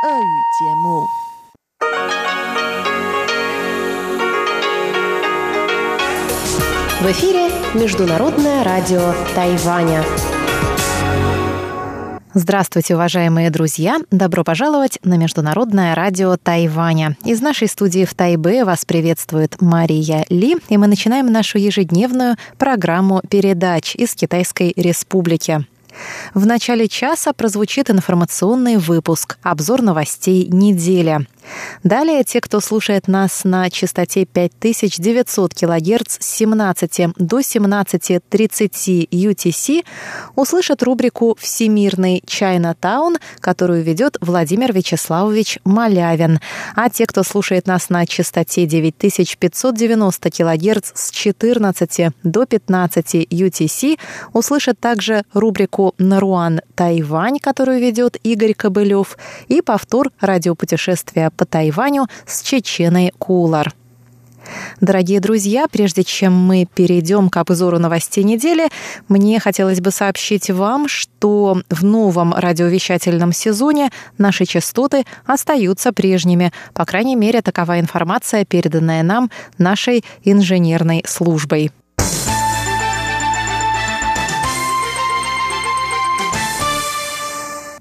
В эфире Международное радио Тайваня. Здравствуйте, уважаемые друзья! Добро пожаловать на Международное радио Тайваня. Из нашей студии в Тайбе вас приветствует Мария Ли, и мы начинаем нашу ежедневную программу передач из Китайской Республики. В начале часа прозвучит информационный выпуск «Обзор новостей недели». Далее те, кто слушает нас на частоте 5900 кГц с 17 до 17.30 UTC, услышат рубрику «Всемирный Чайна-таун», которую ведет Владимир Вячеславович Малявин. А те, кто слушает нас на частоте 9590 кГц с 14 до 15 UTC, услышат также рубрику «Наруан Тайвань», которую ведет Игорь Кобылев, и повтор радиопутешествия по Тайваню с Чеченой Кулар. Дорогие друзья, прежде чем мы перейдем к обзору новостей недели, мне хотелось бы сообщить вам, что в новом радиовещательном сезоне наши частоты остаются прежними. По крайней мере, такова информация, переданная нам нашей инженерной службой.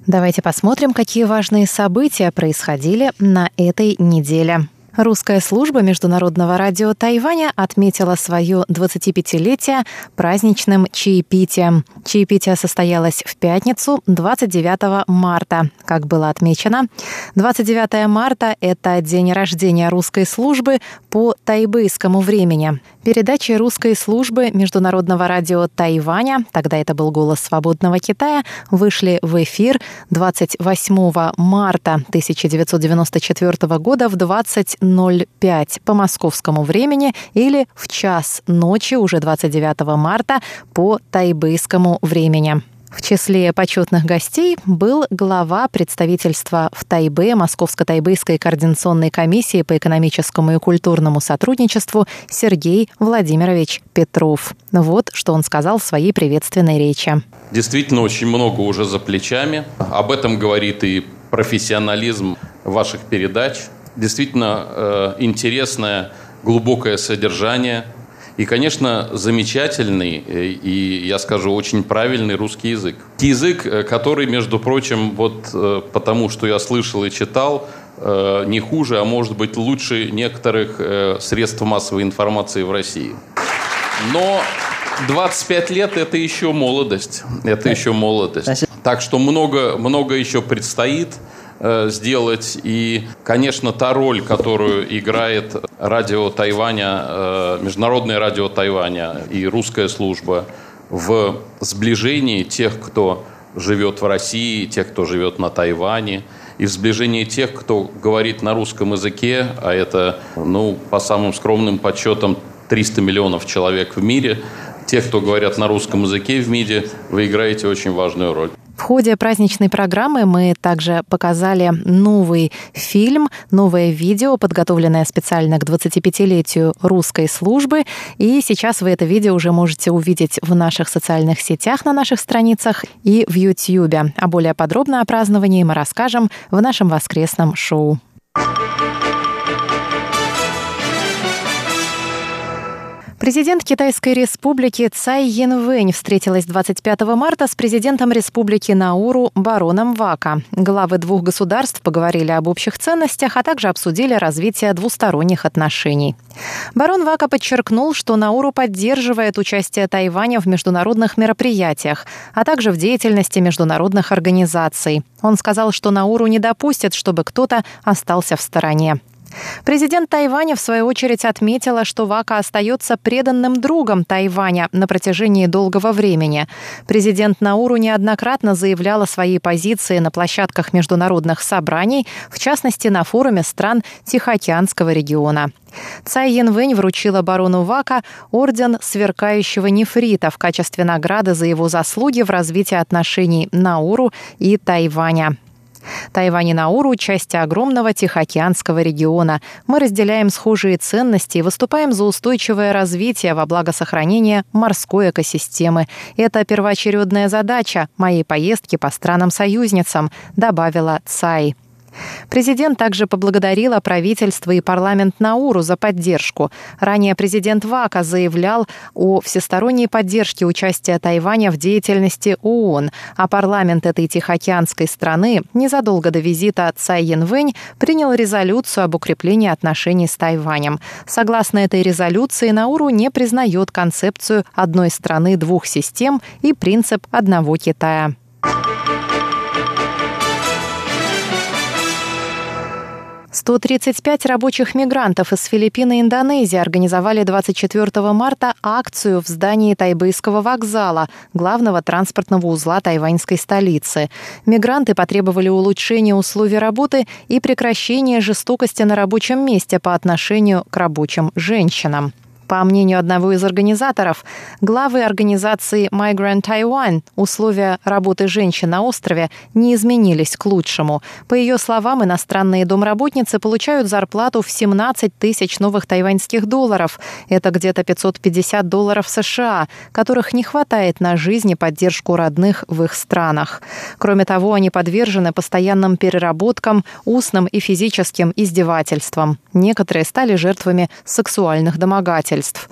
Давайте посмотрим, какие важные события происходили на этой неделе. Русская служба Международного радио Тайваня отметила свое 25-летие праздничным чаепитием. Чаепитие состоялось в пятницу, 29 марта. Как было отмечено, 29 марта – это день рождения русской службы по тайбэйскому времени. Передачи русской службы Международного радио Тайваня, тогда это был «Голос свободного Китая», вышли в эфир 28 марта 1994 года в 20 05 по московскому времени или в час ночи уже 29 марта по тайбэйскому времени. В числе почетных гостей был глава представительства в Тайбе Московско-Тайбэйской координационной комиссии по экономическому и культурному сотрудничеству Сергей Владимирович Петров. Вот что он сказал в своей приветственной речи. Действительно, очень много уже за плечами. Об этом говорит и профессионализм ваших передач – действительно э, интересное, глубокое содержание и, конечно, замечательный э, и, я скажу, очень правильный русский язык. Язык, э, который, между прочим, вот э, потому что я слышал и читал, не хуже, а может быть лучше некоторых средств массовой информации в России. Но 25 лет – это еще молодость. Это еще молодость. Так что много, много еще предстоит – Э, сделать. И, конечно, та роль, которую играет радио Тайваня, э, Международное радио Тайваня и русская служба в сближении тех, кто живет в России, тех, кто живет на Тайване, и в сближении тех, кто говорит на русском языке, а это, ну, по самым скромным подсчетам, 300 миллионов человек в мире, тех, кто говорят на русском языке в МИДе, вы играете очень важную роль. В ходе праздничной программы мы также показали новый фильм, новое видео, подготовленное специально к 25-летию русской службы. И сейчас вы это видео уже можете увидеть в наших социальных сетях, на наших страницах и в YouTube. А более подробно о праздновании мы расскажем в нашем воскресном шоу. Президент Китайской республики Цай Янвэнь встретилась 25 марта с президентом республики Науру бароном Вака. Главы двух государств поговорили об общих ценностях, а также обсудили развитие двусторонних отношений. Барон Вака подчеркнул, что Науру поддерживает участие Тайваня в международных мероприятиях, а также в деятельности международных организаций. Он сказал, что Науру не допустит, чтобы кто-то остался в стороне. Президент Тайваня, в свою очередь, отметила, что Вака остается преданным другом Тайваня на протяжении долгого времени. Президент Науру неоднократно заявляла свои позиции на площадках международных собраний, в частности, на форуме стран Тихоокеанского региона. Цай Янвэнь вручила барону Вака орден сверкающего нефрита в качестве награды за его заслуги в развитии отношений Науру и Тайваня. Тайвань и Науру – части огромного Тихоокеанского региона. Мы разделяем схожие ценности и выступаем за устойчивое развитие во благо сохранения морской экосистемы. Это первоочередная задача моей поездки по странам-союзницам, добавила Цай. Президент также поблагодарила правительство и парламент Науру за поддержку. Ранее президент Вака заявлял о всесторонней поддержке участия Тайваня в деятельности ООН, а парламент этой тихоокеанской страны незадолго до визита Цай Янвэнь принял резолюцию об укреплении отношений с Тайванем. Согласно этой резолюции, Науру не признает концепцию одной страны двух систем и принцип одного Китая. 135 рабочих мигрантов из Филиппин и Индонезии организовали 24 марта акцию в здании Тайбэйского вокзала, главного транспортного узла тайваньской столицы. Мигранты потребовали улучшения условий работы и прекращения жестокости на рабочем месте по отношению к рабочим женщинам. По мнению одного из организаторов, главы организации Migrant Taiwan условия работы женщин на острове не изменились к лучшему. По ее словам, иностранные домработницы получают зарплату в 17 тысяч новых тайваньских долларов. Это где-то 550 долларов США, которых не хватает на жизнь и поддержку родных в их странах. Кроме того, они подвержены постоянным переработкам, устным и физическим издевательствам. Некоторые стали жертвами сексуальных домогательств обязательств.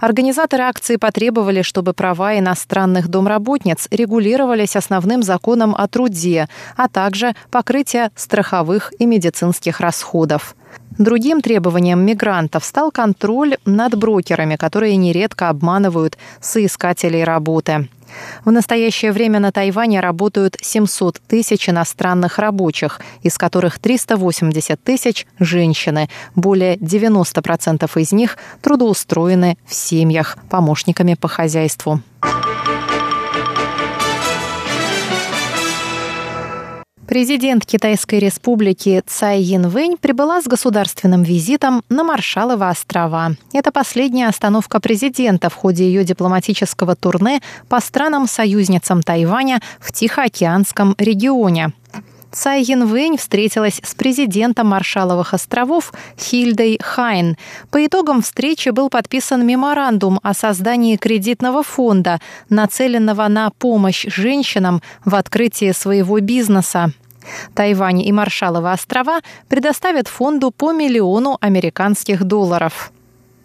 Организаторы акции потребовали, чтобы права иностранных домработниц регулировались основным законом о труде, а также покрытие страховых и медицинских расходов. Другим требованием мигрантов стал контроль над брокерами, которые нередко обманывают соискателей работы. В настоящее время на Тайване работают 700 тысяч иностранных рабочих, из которых 380 тысяч – женщины. Более 90% из них трудоустроены в семьях помощниками по хозяйству. Президент Китайской республики Цай Янвэнь прибыла с государственным визитом на Маршалова острова. Это последняя остановка президента в ходе ее дипломатического турне по странам-союзницам Тайваня в Тихоокеанском регионе. Цай Янвэнь встретилась с президентом Маршаловых островов Хильдой Хайн. По итогам встречи был подписан меморандум о создании кредитного фонда, нацеленного на помощь женщинам в открытии своего бизнеса. Тайвань и Маршаловы острова предоставят фонду по миллиону американских долларов.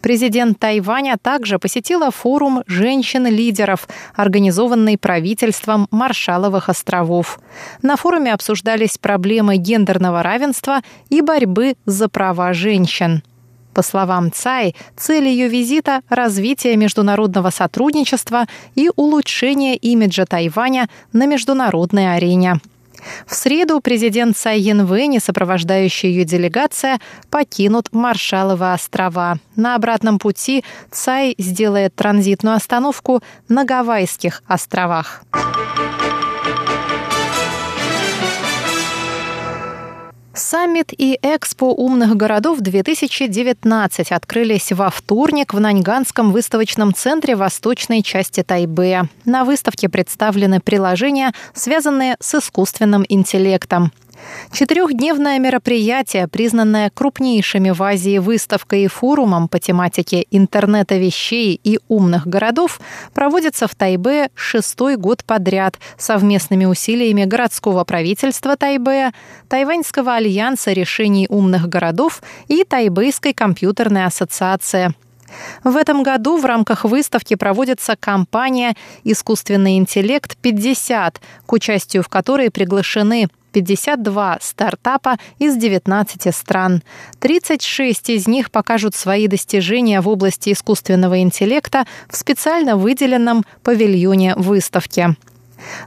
Президент Тайваня также посетила форум женщин-лидеров, организованный правительством Маршаловых островов. На форуме обсуждались проблемы гендерного равенства и борьбы за права женщин. По словам Цай, цель ее визита – развитие международного сотрудничества и улучшение имиджа Тайваня на международной арене. В среду президент Цай Янвэнь и сопровождающая ее делегация покинут Маршаловы острова. На обратном пути Цай сделает транзитную остановку на Гавайских островах. Саммит и Экспо умных городов 2019 открылись во вторник в Наньганском выставочном центре восточной части Тайбэя. На выставке представлены приложения, связанные с искусственным интеллектом. Четырехдневное мероприятие, признанное крупнейшими в Азии выставкой и форумом по тематике интернета вещей и умных городов, проводится в Тайбе шестой год подряд совместными усилиями городского правительства Тайбе, Тайваньского альянса решений умных городов и Тайбэйской компьютерной ассоциации. В этом году в рамках выставки проводится кампания «Искусственный интеллект 50», к участию в которой приглашены 52 стартапа из 19 стран. 36 из них покажут свои достижения в области искусственного интеллекта в специально выделенном павильоне выставки.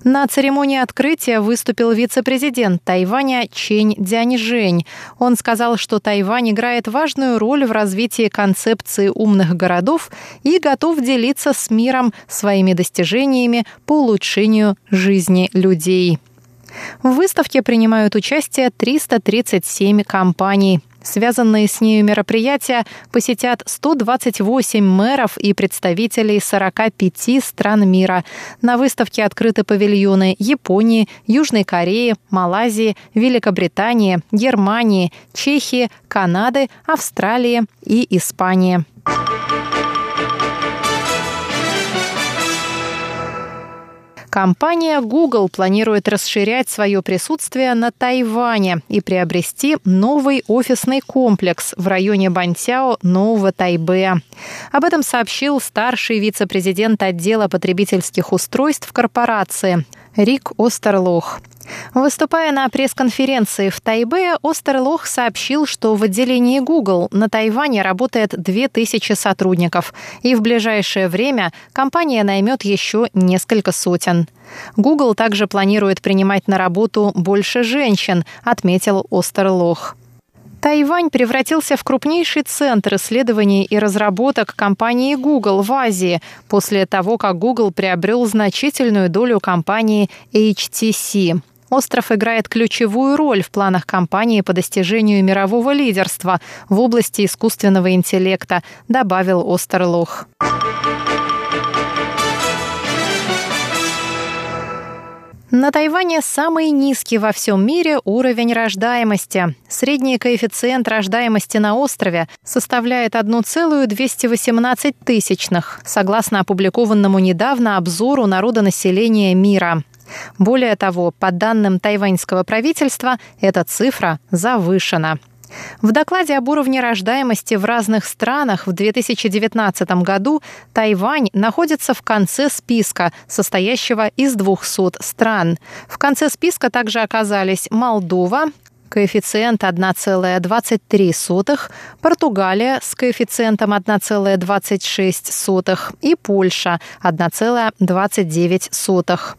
На церемонии открытия выступил вице-президент Тайваня Чень Дяньжэнь. Он сказал, что Тайвань играет важную роль в развитии концепции умных городов и готов делиться с миром своими достижениями по улучшению жизни людей. В выставке принимают участие 337 компаний. Связанные с нею мероприятия посетят 128 мэров и представителей 45 стран мира. На выставке открыты павильоны Японии, Южной Кореи, Малайзии, Великобритании, Германии, Чехии, Канады, Австралии и Испании. Компания Google планирует расширять свое присутствие на Тайване и приобрести новый офисный комплекс в районе Бантяо Нового Тайбе. Об этом сообщил старший вице-президент отдела потребительских устройств корпорации Рик Остерлох. Выступая на пресс-конференции в Тайбе, Остерлох сообщил, что в отделении Google на Тайване работает 2000 сотрудников, и в ближайшее время компания наймет еще несколько сотен. Google также планирует принимать на работу больше женщин, отметил Остерлох. Тайвань превратился в крупнейший центр исследований и разработок компании Google в Азии после того, как Google приобрел значительную долю компании HTC. Остров играет ключевую роль в планах компании по достижению мирового лидерства в области искусственного интеллекта, добавил Остерлох. На Тайване самый низкий во всем мире уровень рождаемости. Средний коэффициент рождаемости на острове составляет 1,218 тысячных, согласно опубликованному недавно обзору народонаселения мира. Более того, по данным тайваньского правительства, эта цифра завышена. В докладе об уровне рождаемости в разных странах в 2019 году Тайвань находится в конце списка, состоящего из 200 стран. В конце списка также оказались Молдова, коэффициент 1,23, Португалия с коэффициентом 1,26 и Польша 1,29.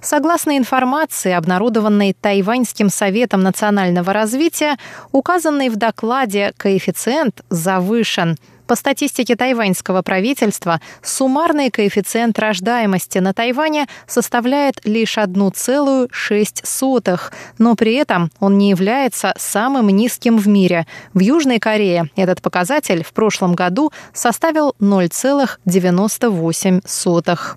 Согласно информации, обнародованной Тайваньским советом национального развития, указанный в докладе коэффициент завышен. По статистике тайваньского правительства, суммарный коэффициент рождаемости на Тайване составляет лишь 1,6, но при этом он не является самым низким в мире. В Южной Корее этот показатель в прошлом году составил 0,98.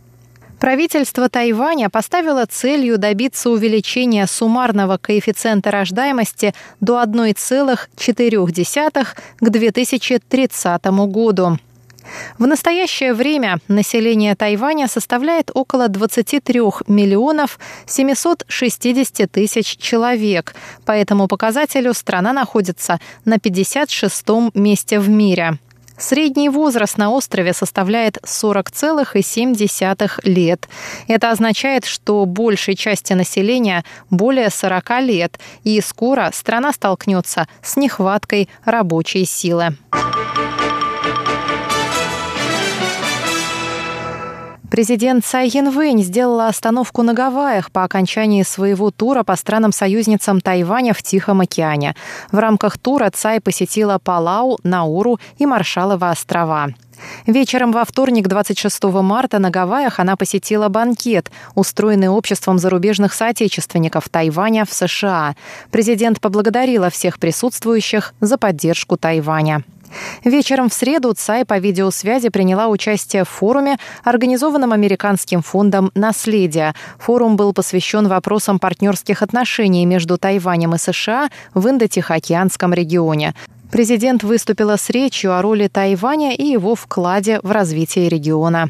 Правительство Тайваня поставило целью добиться увеличения суммарного коэффициента рождаемости до 1,4 к 2030 году. В настоящее время население Тайваня составляет около 23 миллионов 760 тысяч человек. По этому показателю страна находится на 56-м месте в мире. Средний возраст на острове составляет 40,7 лет. Это означает, что большей части населения более 40 лет, и скоро страна столкнется с нехваткой рабочей силы. Президент Цай Янвэнь сделала остановку на Гавайях по окончании своего тура по странам-союзницам Тайваня в Тихом океане. В рамках тура Цай посетила Палау, Науру и Маршалова острова. Вечером во вторник, 26 марта, на Гавайях она посетила банкет, устроенный обществом зарубежных соотечественников Тайваня в США. Президент поблагодарила всех присутствующих за поддержку Тайваня. Вечером в среду Цай по видеосвязи приняла участие в форуме, организованном Американским фондом «Наследие». Форум был посвящен вопросам партнерских отношений между Тайванем и США в Индо-Тихоокеанском регионе. Президент выступила с речью о роли Тайваня и его вкладе в развитие региона.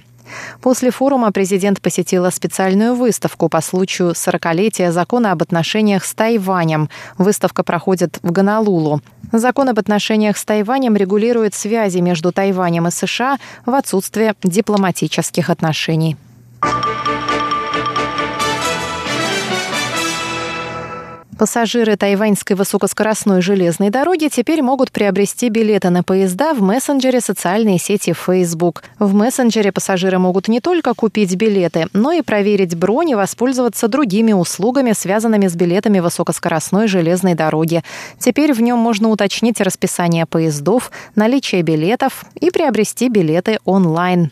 После форума президент посетила специальную выставку по случаю 40-летия закона об отношениях с Тайванем. Выставка проходит в Гонолулу. Закон об отношениях с Тайванем регулирует связи между Тайванем и США в отсутствие дипломатических отношений. Пассажиры тайваньской высокоскоростной железной дороги теперь могут приобрести билеты на поезда в мессенджере социальной сети Facebook. В мессенджере пассажиры могут не только купить билеты, но и проверить бронь и воспользоваться другими услугами, связанными с билетами высокоскоростной железной дороги. Теперь в нем можно уточнить расписание поездов, наличие билетов и приобрести билеты онлайн.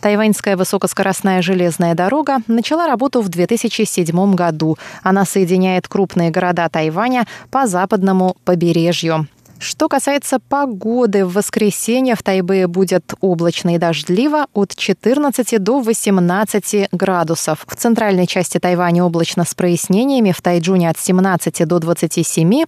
Тайваньская высокоскоростная железная дорога начала работу в 2007 году. Она соединяет крупные города Тайваня по западному побережью. Что касается погоды, в воскресенье в Тайбе будет облачно и дождливо от 14 до 18 градусов. В центральной части Тайваня облачно с прояснениями, в Тайджуне от 17 до 27.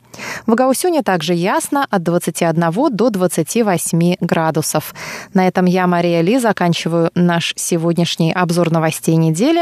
В Гаусюне также ясно от 21 до 28 градусов. На этом я, Мария Ли, заканчиваю наш сегодняшний обзор новостей недели.